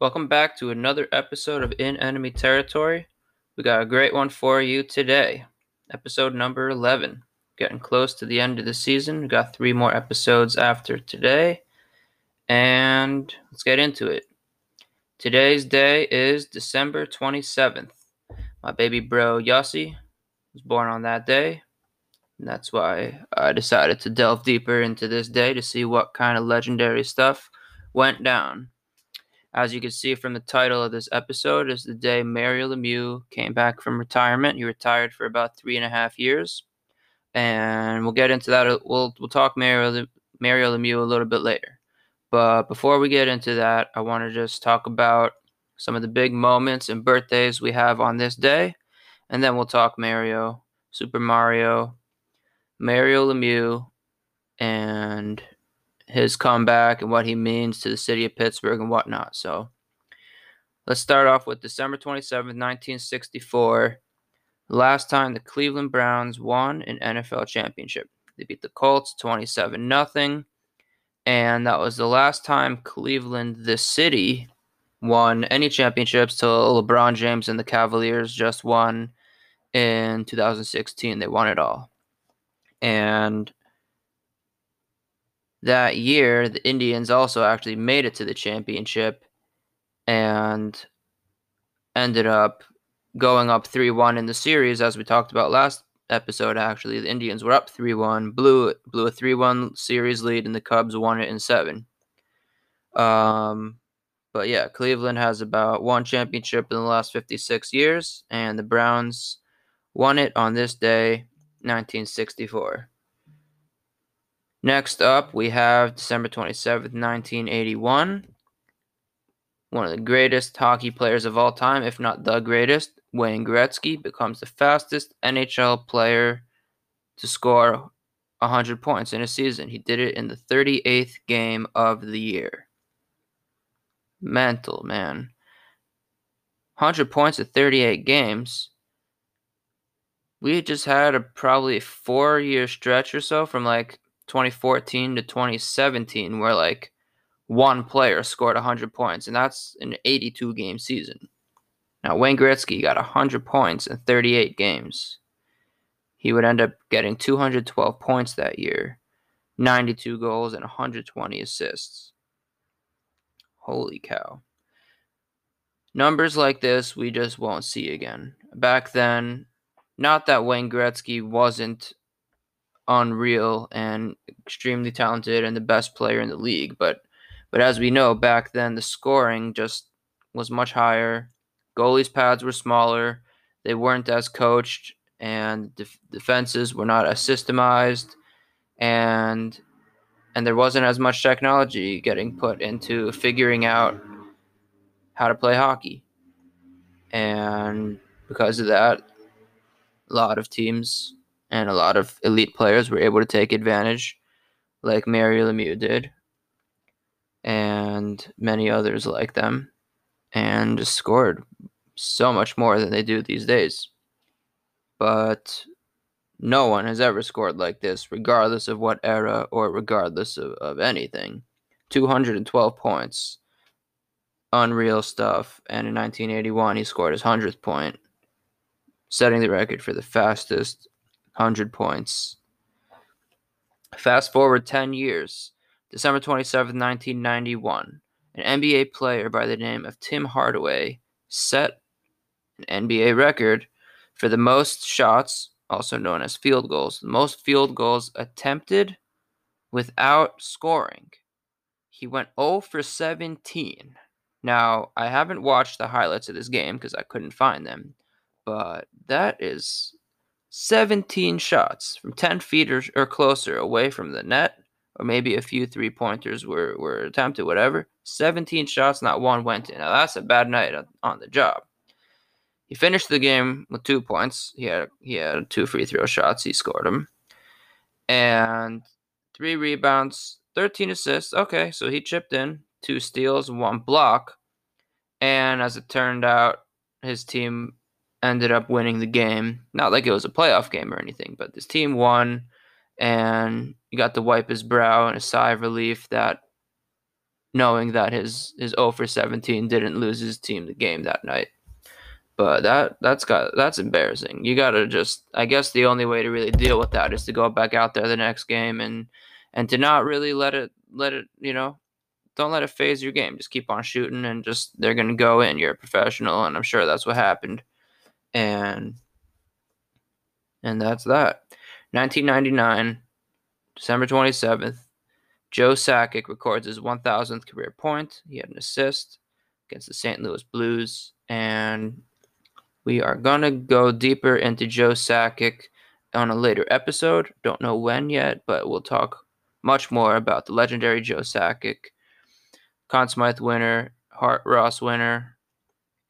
Welcome back to another episode of In Enemy Territory. We got a great one for you today. Episode number 11. Getting close to the end of the season. We got three more episodes after today. And let's get into it. Today's day is December 27th. My baby bro Yossi was born on that day. And that's why I decided to delve deeper into this day to see what kind of legendary stuff went down. As you can see from the title of this episode, is the day Mario Lemieux came back from retirement. He retired for about three and a half years, and we'll get into that. We'll we'll talk Mario Mario Lemieux a little bit later. But before we get into that, I want to just talk about some of the big moments and birthdays we have on this day, and then we'll talk Mario, Super Mario, Mario Lemieux, and his comeback and what he means to the city of Pittsburgh and whatnot. So let's start off with December 27th, 1964. Last time the Cleveland Browns won an NFL championship. They beat the Colts 27 0. And that was the last time Cleveland, the city, won any championships till LeBron James and the Cavaliers just won in 2016. They won it all. And that year, the Indians also actually made it to the championship and ended up going up 3 1 in the series, as we talked about last episode. Actually, the Indians were up 3 1, blew, blew a 3 1 series lead, and the Cubs won it in seven. Um, but yeah, Cleveland has about one championship in the last 56 years, and the Browns won it on this day, 1964. Next up, we have December 27th, 1981. One of the greatest hockey players of all time, if not the greatest, Wayne Gretzky becomes the fastest NHL player to score 100 points in a season. He did it in the 38th game of the year. Mental, man. 100 points at 38 games. We just had a probably four year stretch or so from like 2014 to 2017 where like one player scored 100 points and that's an 82 game season. Now Wayne Gretzky got 100 points in 38 games. He would end up getting 212 points that year, 92 goals and 120 assists. Holy cow. Numbers like this we just won't see again. Back then, not that Wayne Gretzky wasn't unreal and extremely talented and the best player in the league. But but as we know, back then the scoring just was much higher. Goalies' pads were smaller. They weren't as coached, and def- defenses were not as systemized, and and there wasn't as much technology getting put into figuring out how to play hockey. And because of that, a lot of teams and a lot of elite players were able to take advantage, like Mario Lemieux did, and many others like them, and scored so much more than they do these days. But no one has ever scored like this, regardless of what era or regardless of, of anything. 212 points. Unreal stuff. And in 1981, he scored his 100th point, setting the record for the fastest 100 points. Fast forward 10 years, December 27, 1991, an NBA player by the name of Tim Hardaway set an NBA record for the most shots, also known as field goals, the most field goals attempted without scoring. He went 0 for 17. Now, I haven't watched the highlights of this game because I couldn't find them, but that is 17 shots from 10 feet or, or closer away from the net, or maybe a few three pointers were, were attempted, whatever. 17 shots, not one went in. Now, that's a bad night on the job. He finished the game with two points. He had he had two free throw shots. He scored them, and three rebounds, 13 assists. Okay, so he chipped in two steals, one block, and as it turned out, his team ended up winning the game. Not like it was a playoff game or anything, but this team won, and he got to wipe his brow and a sigh of relief that knowing that his his 0 for 17 didn't lose his team the game that night. But that that's got that's embarrassing. You gotta just I guess the only way to really deal with that is to go back out there the next game and and to not really let it let it you know don't let it faze your game. Just keep on shooting and just they're gonna go in. You're a professional, and I'm sure that's what happened. And and that's that. 1999, December 27th, Joe Sakic records his 1,000th career point. He had an assist against the St. Louis Blues, and we are gonna go deeper into Joe Sakic on a later episode. Don't know when yet, but we'll talk much more about the legendary Joe Sakic Conn Smythe winner, Hart Ross winner,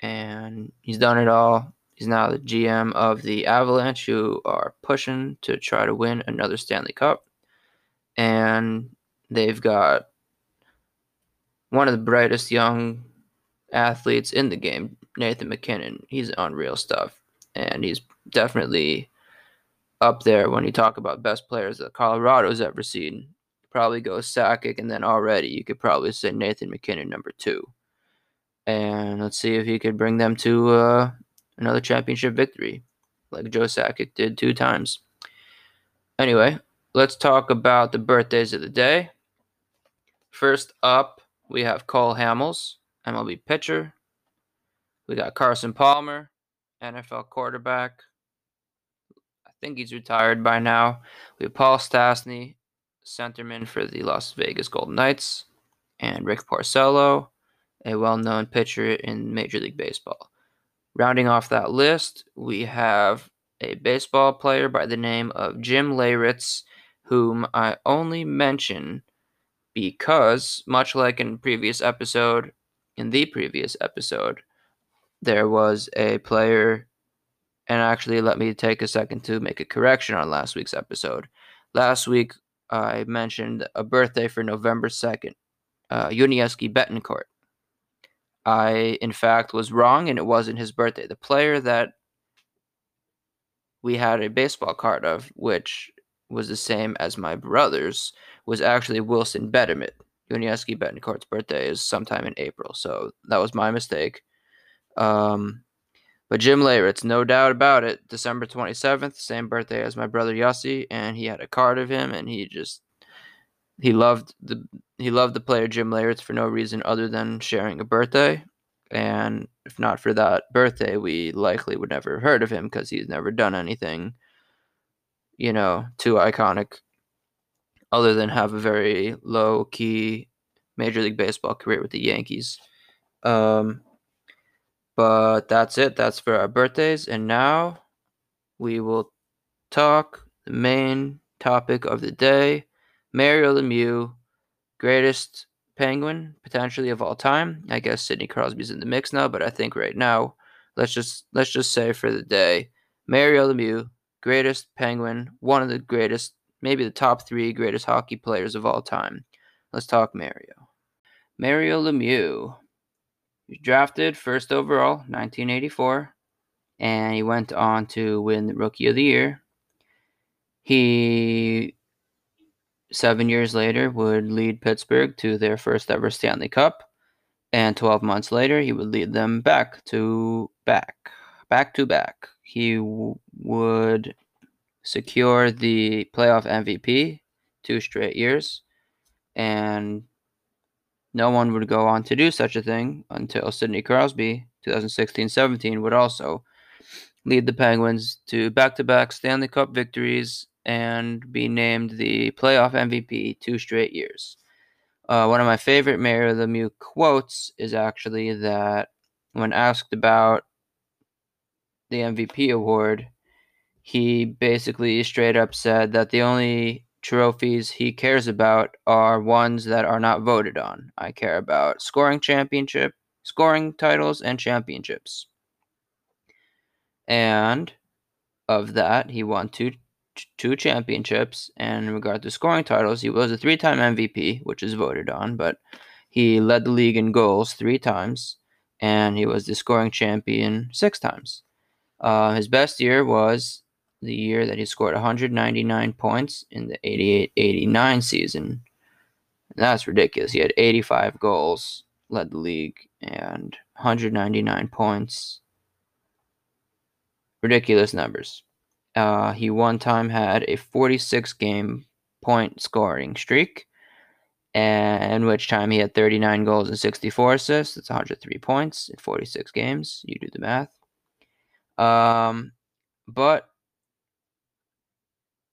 and he's done it all. He's now the GM of the Avalanche, who are pushing to try to win another Stanley Cup. And they've got one of the brightest young athletes in the game, Nathan MacKinnon. He's unreal stuff. And he's definitely up there when you talk about best players that Colorado's ever seen probably go Sakic, and then already you could probably say Nathan MacKinnon number two. And let's see if he could bring them to uh, another championship victory, like Joe Sakic did two times. Anyway, let's talk about the birthdays of the day. First up, we have Cole Hamels, MLB pitcher. We got Carson Palmer, NFL quarterback. I think he's retired by now. We have Paul Stastny, centerman for the Las Vegas Golden Knights, and Rick Porcello, a well known pitcher in Major League Baseball. Rounding off that list, we have a baseball player by the name of Jim Leyritz, whom I only mention because, much like in previous episode, in the previous episode, there was a player, and actually, let me take a second to make a correction on last week's episode. Last week, I mentioned a birthday for November 2nd, uh, Yuniesky Betancourt. I, in fact, was wrong, and it wasn't his birthday. The player that we had a baseball card of, which was the same as my brother's, was actually Wilson Betemit. Yuniesky Betancourt's birthday is sometime in April, so that was my mistake. Um, but Jim Leyritz, no doubt about it, December 27th, same birthday as my brother Yossi, and he had a card of him, and he just he loved the he loved the player Jim Leyritz for no reason other than sharing a birthday. And if not for that birthday, we likely would never have heard of him because he's never done anything, you know, too iconic, other than have a very low key Major League Baseball career with the Yankees. Um, but that's it. That's for our birthdays. And now we will talk the main topic of the day Mario Lemieux, greatest penguin potentially of all time. I guess Sidney Crosby's in the mix now, but I think right now, let's just let's just say for the day, Mario Lemieux, greatest penguin, one of the greatest, maybe the top three greatest hockey players of all time. Let's talk Mario. Mario Lemieux he was drafted first overall, 1984, and he went on to win the Rookie of the Year. He, seven years later, would lead Pittsburgh to their first ever Stanley Cup, and 12 months later, he would lead them back to back, back to back. He w- would secure the playoff MVP two straight years, and no one would go on to do such a thing until Sidney Crosby, 2016 17, would also lead the Penguins to back to back Stanley Cup victories and be named the playoff MVP two straight years. Uh, one of my favorite Mario Lemieux quotes is actually that when asked about the MVP award, he basically straight up said that the only trophies he cares about are ones that are not voted on. I care about scoring championship, scoring titles, and championships. And of that, he won two two championships. And in regard to scoring titles, he was a three-time MVP, which is voted on, but he led the league in goals three times, and he was the scoring champion six times. Uh, his best year was the year that he scored 199 points in the 88 89 season. That's ridiculous. He had 85 goals, led the league, and 199 points. Ridiculous numbers. Uh, he one time had a 46 game point scoring streak, and which time he had 39 goals and 64 assists. That's 103 points in 46 games. You do the math. Um, but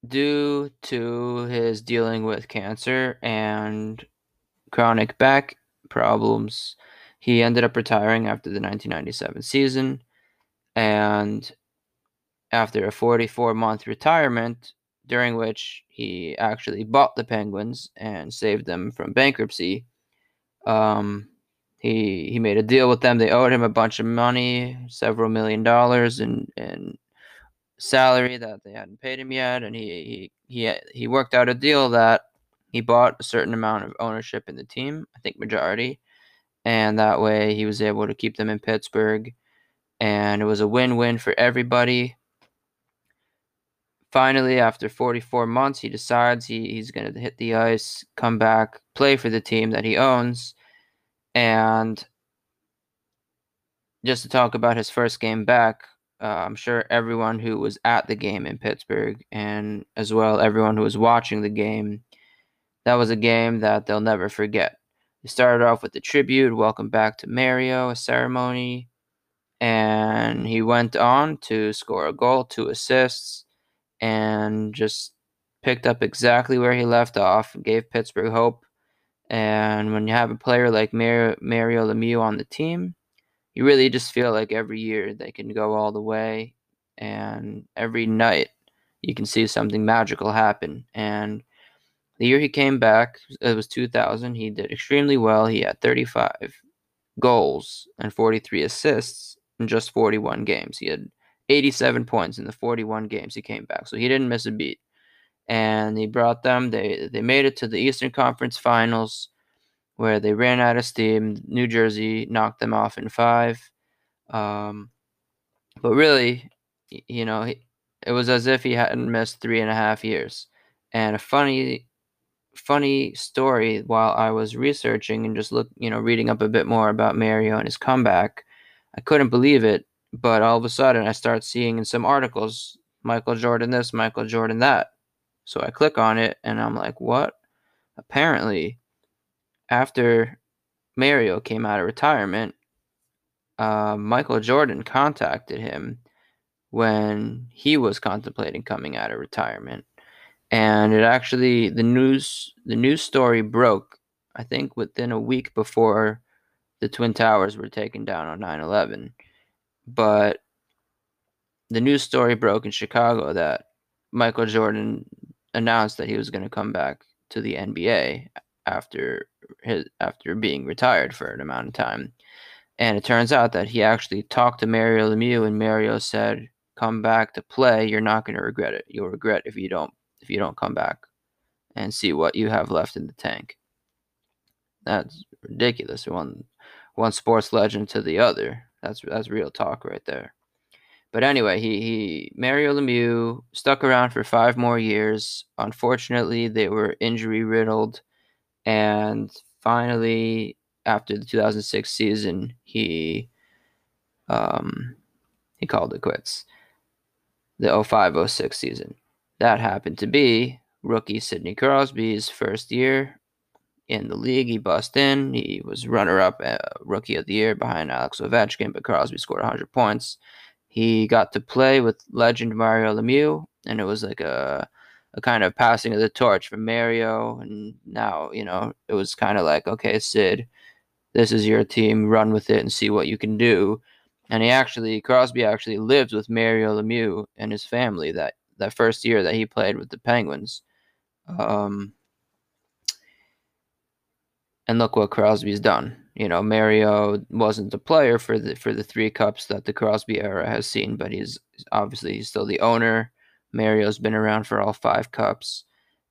due to his dealing with cancer and chronic back problems, he ended up retiring after the 1997 season. And after a 44 month retirement, during which he actually bought the Penguins and saved them from bankruptcy, um, he he made a deal with them. They owed him a bunch of money, several million dollars in, in salary that they hadn't paid him yet, and he he he he worked out a deal that he bought a certain amount of ownership in the team, I think majority, and that way he was able to keep them in Pittsburgh, and it was a win-win for everybody. Finally, after 44 months, he decides he, he's going to hit the ice, come back, play for the team that he owns, and just to talk about his first game back, uh, I'm sure everyone who was at the game in Pittsburgh and as well everyone who was watching the game, that was a game that they'll never forget. He started off with the tribute, welcome back to Mario, a ceremony, and he went on to score a goal, two assists, and just picked up exactly where he left off, gave Pittsburgh hope. And when you have a player like Mario, Mario Lemieux on the team, you really just feel like every year they can go all the way and every night you can see something magical happen. And the year he came back it was 2000 he did extremely well. He had 35 goals and 43 assists in just 41 games. He had 87 points in the 41 games he came back so he didn't miss a beat and he brought them they they made it to the eastern conference finals where they ran out of steam. New Jersey knocked them off in five. Um, but really, you know, he, it was as if he hadn't missed three and a half years. And a funny, funny story while I was researching and just look, you know, reading up a bit more about Mario and his comeback, I couldn't believe it. But all of a sudden, I start seeing in some articles Michael Jordan this, Michael Jordan that. So I click on it and I'm like, what? Apparently, after Mario came out of retirement, uh, Michael Jordan contacted him when he was contemplating coming out of retirement, and it actually the news the news story broke. I think within a week before the Twin Towers were taken down on 9/11, but the news story broke in Chicago that Michael Jordan announced that he was going to come back to the NBA after his after being retired for an amount of time. And it turns out that he actually talked to Mario Lemieux, and Mario said, "Come back to play. You're not going to regret it. You'll regret if you don't if you don't come back and see what you have left in the tank." That's ridiculous. One one sports legend to the other. That's that's real talk right there. But anyway, he, he Mario Lemieux stuck around for five more years. Unfortunately, they were injury riddled and finally, after the 2006 season, he um, he called it quits. The 05-06 season. That happened to be rookie Sidney Crosby's first year in the league. He bust in. He was runner-up uh, rookie of the year behind Alex Ovechkin, but Crosby scored 100 points. He got to play with legend Mario Lemieux, and it was like a a kind of passing of the torch from Mario, and now you know it was kind of like, okay, Sid, this is your team, run with it and see what you can do. And he actually, Crosby actually lived with Mario Lemieux and his family that that first year that he played with the Penguins. Um, and look what Crosby's done. You know, Mario wasn't the player for the for the three cups that the Crosby era has seen, but he's obviously he's still the owner. Mario's been around for all five cups,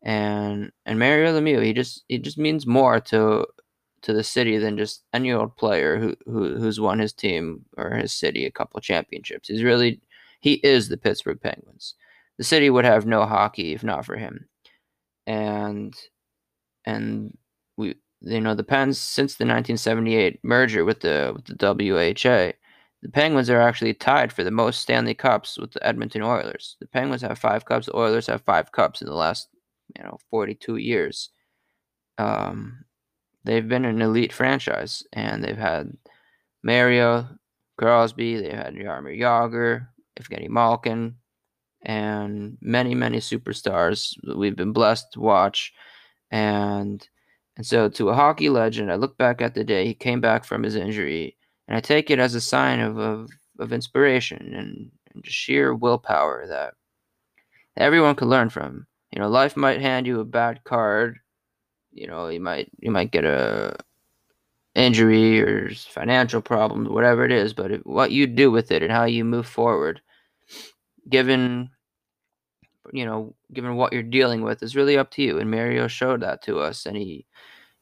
and and Mario Lemieux, he just he just means more to to the city than just any old player who, who who's won his team or his city a couple championships. He's really he is the Pittsburgh Penguins. The city would have no hockey if not for him, and and we you know the Pens since the 1978 merger with the with the WHA, the Penguins are actually tied for the most Stanley Cups with the Edmonton Oilers. The Penguins have five cups. The Oilers have five cups in the last you know 42 years. Um, they've been an elite franchise, and they've had Mario, Crosby, they've had Jaromir Jagr, Evgeny Malkin, and many many superstars we've been blessed to watch, and and so, to a hockey legend, I look back at the day he came back from his injury, and I take it as a sign of, of, of inspiration and, and just sheer willpower that everyone can learn from. You know, life might hand you a bad card. You know, you might you might get a injury or financial problems, whatever it is. But what you do with it and how you move forward, given you know, given what you're dealing with, is really up to you. And Mario showed that to us, and he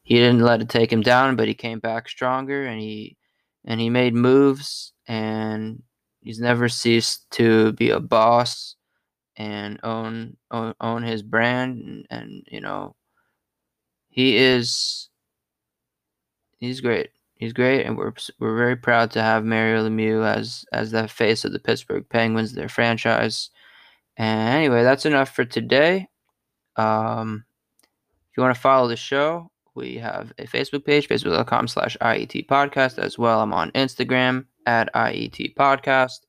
he didn't let it take him down, but he came back stronger and he and he made moves and he's never ceased to be a boss and own own, own his brand and, and you know he is he's great. He's great, and we're we're very proud to have Mario Lemieux as as the face of the Pittsburgh Penguins, their franchise. And anyway, that's enough for today. Um, if you want to follow the show, we have a Facebook page, facebook.com slash IET podcast as well. I'm on Instagram at IET podcast.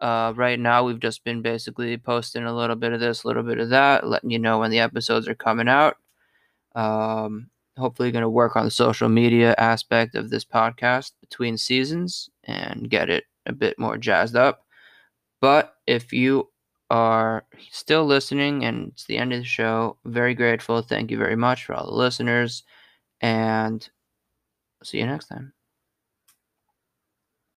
Uh, right now, we've just been basically posting a little bit of this, a little bit of that, letting you know when the episodes are coming out. Um, hopefully, going to work on the social media aspect of this podcast between seasons and get it a bit more jazzed up. But if you are still listening and it's the end of the show, very grateful. Thank you very much for all the listeners and see you next time.